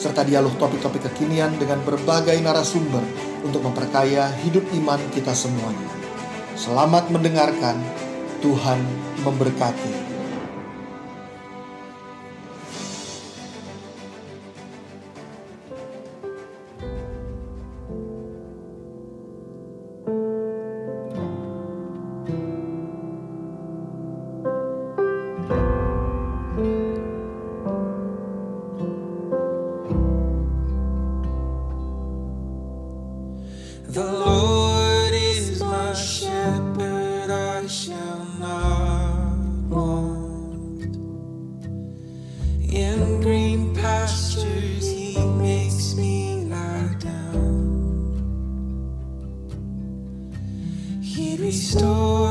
serta dialog topik-topik kekinian dengan berbagai narasumber untuk memperkaya hidup iman kita semuanya. Selamat mendengarkan, Tuhan memberkati. story.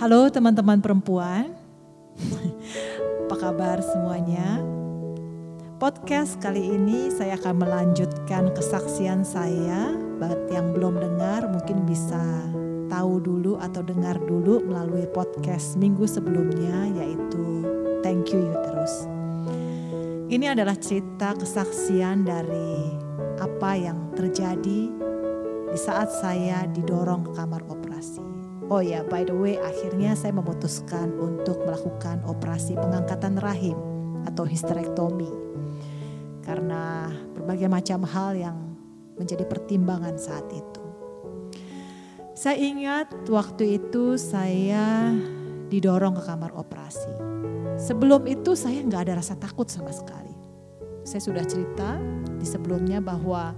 Halo teman-teman perempuan, apa kabar semuanya? Podcast kali ini saya akan melanjutkan kesaksian saya. Buat yang belum dengar mungkin bisa tahu dulu atau dengar dulu melalui podcast minggu sebelumnya yaitu Thank You Uterus. Ini adalah cerita kesaksian dari apa yang terjadi di saat saya didorong ke kamar operasi. Oh ya, by the way, akhirnya saya memutuskan untuk melakukan operasi pengangkatan rahim atau histerektomi. Karena berbagai macam hal yang menjadi pertimbangan saat itu. Saya ingat waktu itu saya didorong ke kamar operasi. Sebelum itu saya nggak ada rasa takut sama sekali. Saya sudah cerita di sebelumnya bahwa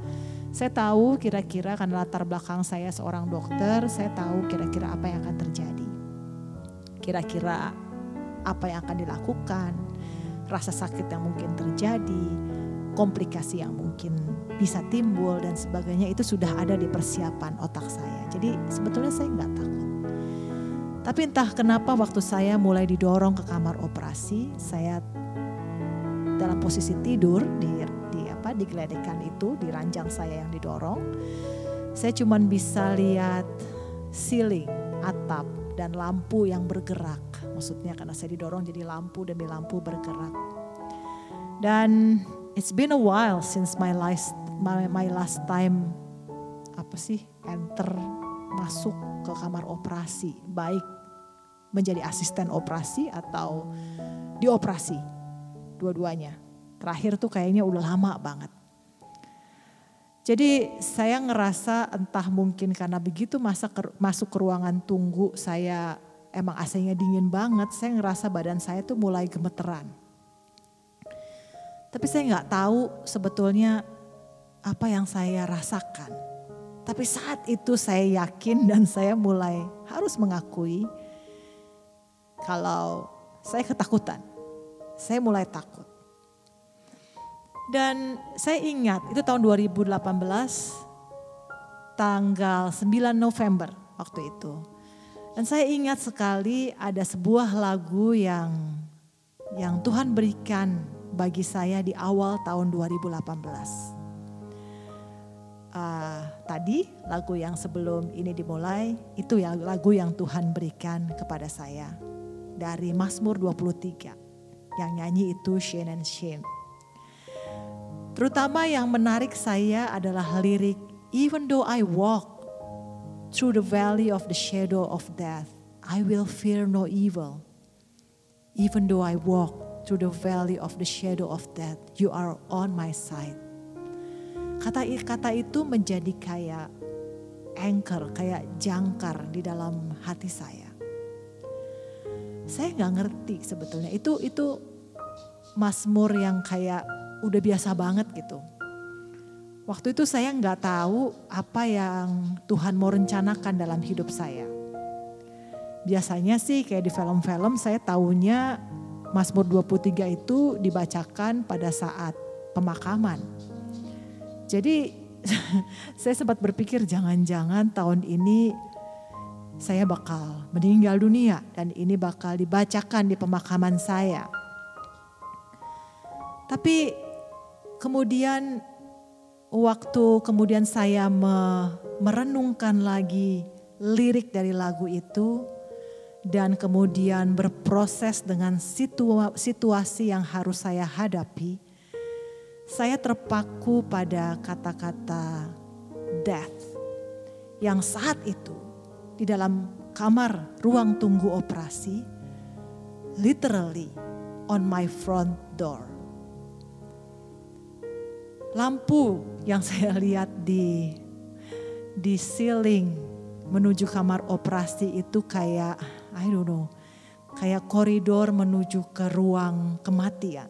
saya tahu kira-kira karena latar belakang saya seorang dokter, saya tahu kira-kira apa yang akan terjadi. Kira-kira apa yang akan dilakukan, rasa sakit yang mungkin terjadi, komplikasi yang mungkin bisa timbul dan sebagainya itu sudah ada di persiapan otak saya. Jadi sebetulnya saya nggak takut. Tapi entah kenapa waktu saya mulai didorong ke kamar operasi, saya dalam posisi tidur di digeledekan itu di ranjang saya yang didorong. Saya cuma bisa lihat ceiling, atap dan lampu yang bergerak. Maksudnya karena saya didorong jadi lampu demi lampu bergerak. Dan it's been a while since my last my, my last time apa sih enter masuk ke kamar operasi baik menjadi asisten operasi atau dioperasi dua-duanya Terakhir tuh kayaknya udah lama banget. Jadi saya ngerasa entah mungkin karena begitu masa ke, masuk ke ruangan tunggu saya emang AC-nya dingin banget, saya ngerasa badan saya tuh mulai gemeteran. Tapi saya nggak tahu sebetulnya apa yang saya rasakan. Tapi saat itu saya yakin dan saya mulai harus mengakui kalau saya ketakutan. Saya mulai takut. Dan saya ingat itu tahun 2018 tanggal 9 November waktu itu. Dan saya ingat sekali ada sebuah lagu yang yang Tuhan berikan bagi saya di awal tahun 2018. Uh, tadi lagu yang sebelum ini dimulai itu ya lagu yang Tuhan berikan kepada saya dari Mazmur 23 yang nyanyi itu Shane and Shane. Terutama yang menarik saya adalah lirik Even though I walk through the valley of the shadow of death, I will fear no evil. Even though I walk through the valley of the shadow of death, you are on my side. Kata-kata itu menjadi kayak anchor, kayak jangkar di dalam hati saya. Saya nggak ngerti sebetulnya itu itu Mazmur yang kayak udah biasa banget gitu. Waktu itu saya nggak tahu apa yang Tuhan mau rencanakan dalam hidup saya. Biasanya sih kayak di film-film saya tahunya Mazmur 23 itu dibacakan pada saat pemakaman. Jadi saya sempat berpikir jangan-jangan tahun ini saya bakal meninggal dunia dan ini bakal dibacakan di pemakaman saya. Tapi Kemudian waktu kemudian saya merenungkan lagi lirik dari lagu itu dan kemudian berproses dengan situasi yang harus saya hadapi, saya terpaku pada kata-kata death yang saat itu di dalam kamar ruang tunggu operasi literally on my front door lampu yang saya lihat di di ceiling menuju kamar operasi itu kayak I don't know, kayak koridor menuju ke ruang kematian.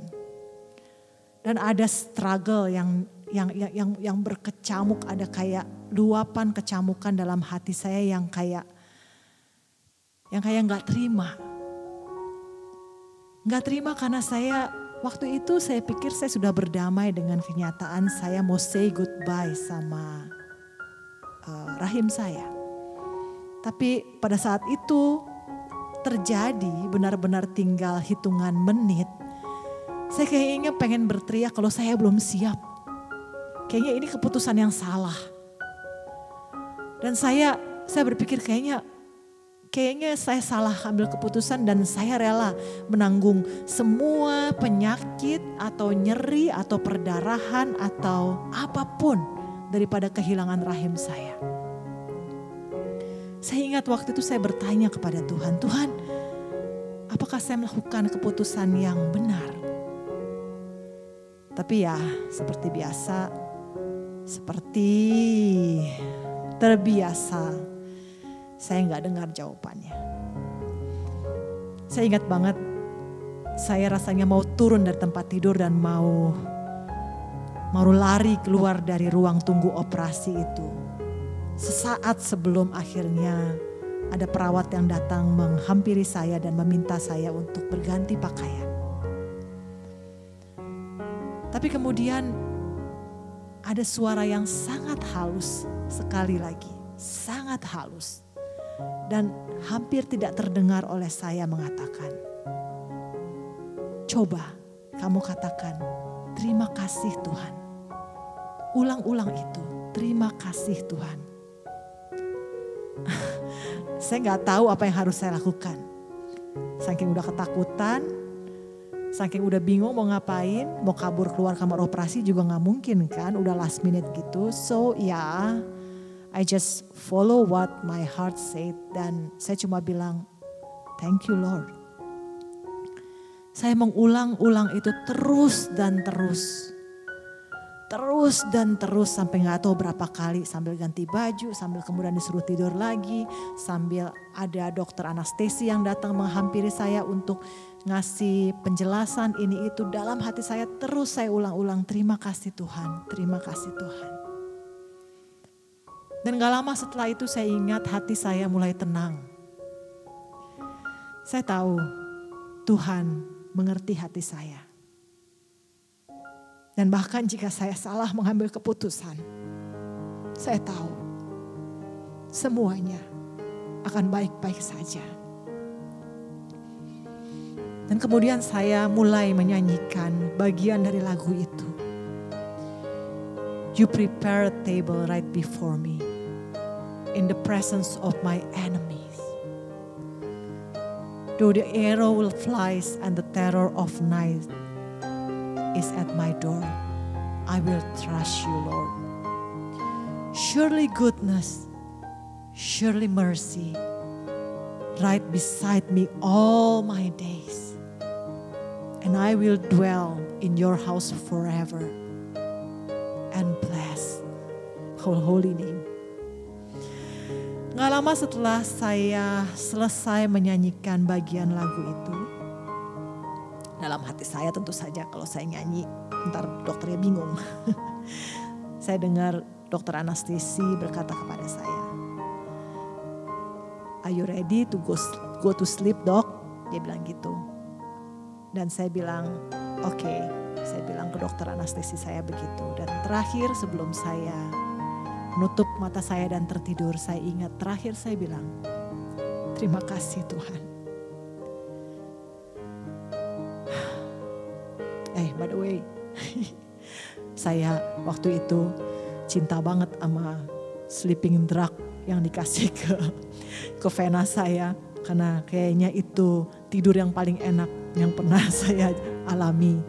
Dan ada struggle yang yang yang yang, yang berkecamuk, ada kayak luapan kecamukan dalam hati saya yang kayak yang kayak nggak terima. Nggak terima karena saya Waktu itu saya pikir saya sudah berdamai dengan kenyataan saya mau say goodbye sama uh, rahim saya. Tapi pada saat itu terjadi benar-benar tinggal hitungan menit, saya kayaknya pengen berteriak kalau saya belum siap. Kayaknya ini keputusan yang salah. Dan saya saya berpikir kayaknya kayaknya saya salah ambil keputusan dan saya rela menanggung semua penyakit atau nyeri atau perdarahan atau apa pun daripada kehilangan rahim saya. Saya ingat waktu itu saya bertanya kepada Tuhan, Tuhan, apakah saya melakukan keputusan yang benar? Tapi ya, seperti biasa, seperti terbiasa, saya nggak dengar jawabannya. Saya ingat banget, saya rasanya mau turun dari tempat tidur dan mau mau lari keluar dari ruang tunggu operasi itu. Sesaat sebelum akhirnya ada perawat yang datang menghampiri saya dan meminta saya untuk berganti pakaian. Tapi kemudian ada suara yang sangat halus sekali lagi, sangat halus. Dan hampir tidak terdengar oleh saya mengatakan, coba kamu katakan, terima kasih Tuhan. Ulang-ulang itu, terima kasih Tuhan. saya nggak tahu apa yang harus saya lakukan. Saking udah ketakutan, saking udah bingung mau ngapain, mau kabur keluar kamar operasi juga nggak mungkin kan, udah last minute gitu. So ya, yeah, I just follow what my heart said dan saya cuma bilang, thank you Lord. Saya mengulang-ulang itu terus dan terus. Terus dan terus sampai nggak tahu berapa kali sambil ganti baju, sambil kemudian disuruh tidur lagi, sambil ada dokter anestesi yang datang menghampiri saya untuk ngasih penjelasan ini itu dalam hati saya terus saya ulang-ulang terima kasih Tuhan, terima kasih Tuhan. Dan gak lama setelah itu saya ingat hati saya mulai tenang. Saya tahu Tuhan mengerti hati saya. Dan bahkan jika saya salah mengambil keputusan, saya tahu semuanya akan baik-baik saja. Dan kemudian saya mulai menyanyikan bagian dari lagu itu. You prepare a table right before me in the presence of my enemies. Though the arrow will flies and the terror of night is at my door, I will trust you, Lord. Surely goodness, surely mercy, right beside me all my days and I will dwell in your house forever and bless your holy name. Gak lama setelah saya selesai menyanyikan bagian lagu itu, dalam hati saya tentu saja kalau saya nyanyi, ntar dokternya bingung. saya dengar dokter anestesi berkata kepada saya, Are you ready to go, go to sleep dok? Dia bilang gitu. Dan saya bilang, oke, okay. saya bilang ke dokter anestesi saya begitu. Dan terakhir sebelum saya menutup mata saya dan tertidur, saya ingat terakhir saya bilang, terima kasih Tuhan. Eh, by the way, saya waktu itu cinta banget sama sleeping drug yang dikasih ke ke vena saya. Karena kayaknya itu tidur yang paling enak yang pernah saya alami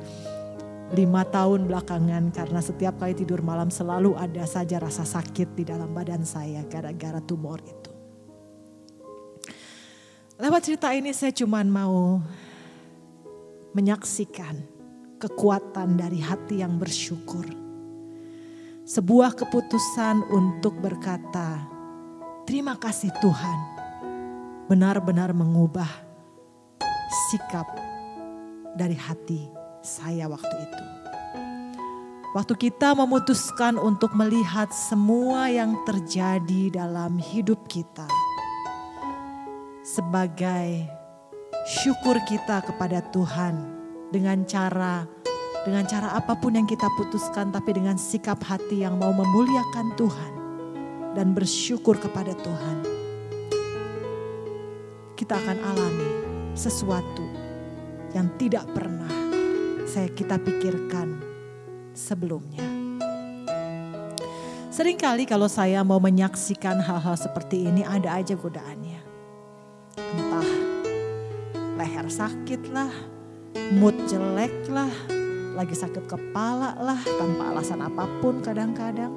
lima tahun belakangan karena setiap kali tidur malam selalu ada saja rasa sakit di dalam badan saya gara-gara tumor itu. Lewat cerita ini saya cuma mau menyaksikan kekuatan dari hati yang bersyukur. Sebuah keputusan untuk berkata, terima kasih Tuhan, benar-benar mengubah sikap dari hati saya waktu itu. Waktu kita memutuskan untuk melihat semua yang terjadi dalam hidup kita sebagai syukur kita kepada Tuhan dengan cara dengan cara apa pun yang kita putuskan tapi dengan sikap hati yang mau memuliakan Tuhan dan bersyukur kepada Tuhan. kita akan alami sesuatu yang tidak pernah saya kita pikirkan sebelumnya. Seringkali kalau saya mau menyaksikan hal-hal seperti ini ada aja godaannya. Entah leher sakit lah, mood jelek lah, lagi sakit kepala lah tanpa alasan apa pun kadang-kadang.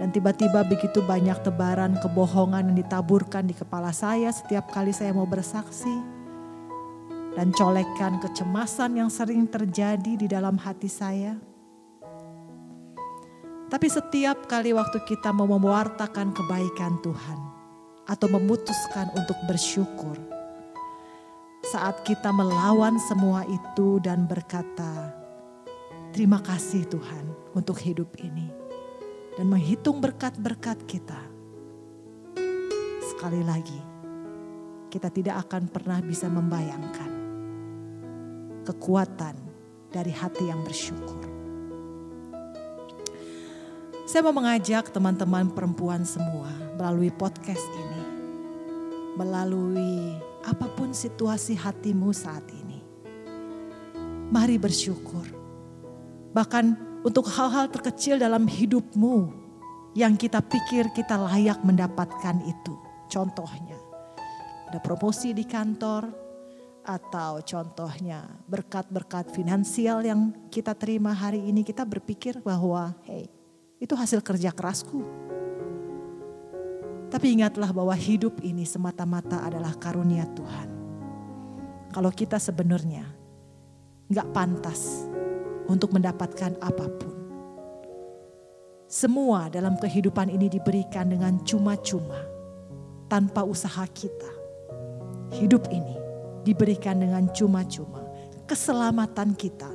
Dan tiba-tiba begitu banyak tebaran kebohongan yang ditaburkan di kepala saya setiap kali saya mau bersaksi. Dan colekan kecemasan yang sering terjadi di dalam hati saya. Tapi setiap kali waktu kita mau mewartakan kebaikan Tuhan atau memutuskan untuk bersyukur, saat kita melawan semua itu dan berkata, "Terima kasih Tuhan untuk hidup ini," dan menghitung berkat-berkat kita, sekali lagi kita tidak akan pernah bisa membayangkan kekuatan dari hati yang bersyukur. Saya mau mengajak teman-teman perempuan semua melalui podcast ini, melalui apa pun situasi hatimu saat ini. Mari bersyukur. Bahkan untuk hal-hal terkecil dalam hidupmu yang kita pikir kita layak mendapatkan itu. Contohnya, ada promosi di kantor, atau contohnya berkat-berkat finansial yang kita terima hari ini, kita berpikir bahwa, hey, itu hasil kerja kerasku. Tapi ingatlah bahwa hidup ini semata-mata adalah karunia Tuhan. Kalau kita sebenarnya nggak pantas untuk mendapatkan apa pun. Semua dalam kehidupan ini diberikan dengan cuma-cuma tanpa usaha kita. Hidup ini diberikan dengan cuma-cuma. Keselamatan kita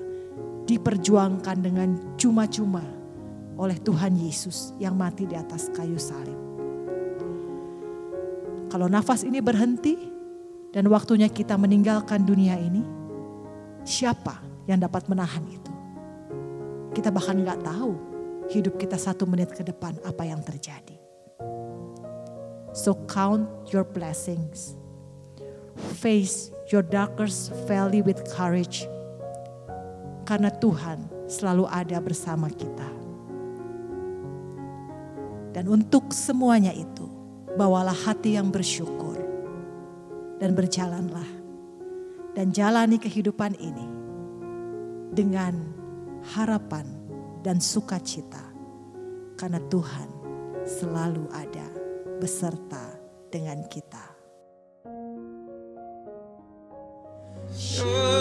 diperjuangkan dengan cuma-cuma oleh Tuhan Yesus yang mati di atas kayu salib. Kalau nafas ini berhenti dan waktunya kita meninggalkan dunia ini, siapa yang dapat menahan itu? Kita bahkan nggak tahu hidup kita satu menit ke depan apa yang terjadi. So count your blessings. Face your darkest valley with courage. Karena Tuhan selalu ada bersama kita. Dan untuk semuanya itu, bawalah hati yang bersyukur dan berjalanlah dan jalani kehidupan ini dengan harapan dan sukacita karena Tuhan selalu ada beserta dengan kita. Sure.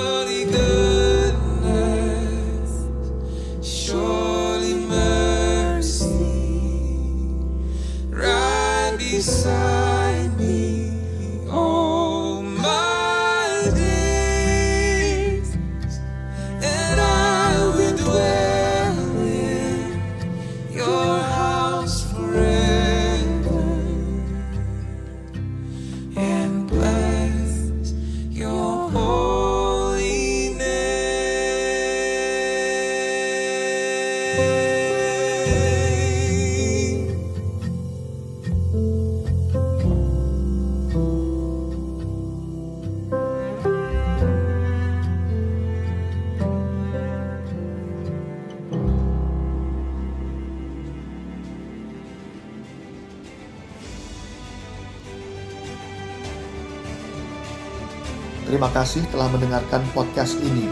Terima kasih telah mendengarkan podcast ini.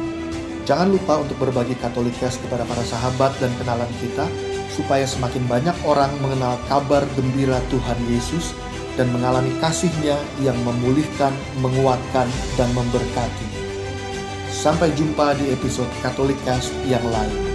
Jangan lupa untuk berbagi Katolikes kepada para sahabat dan kenalan kita, supaya semakin banyak orang mengenal kabar gembira Tuhan Yesus dan mengalami kasih-Nya yang memulihkan, menguatkan, dan memberkati. Sampai jumpa di episode Katolikes yang lain.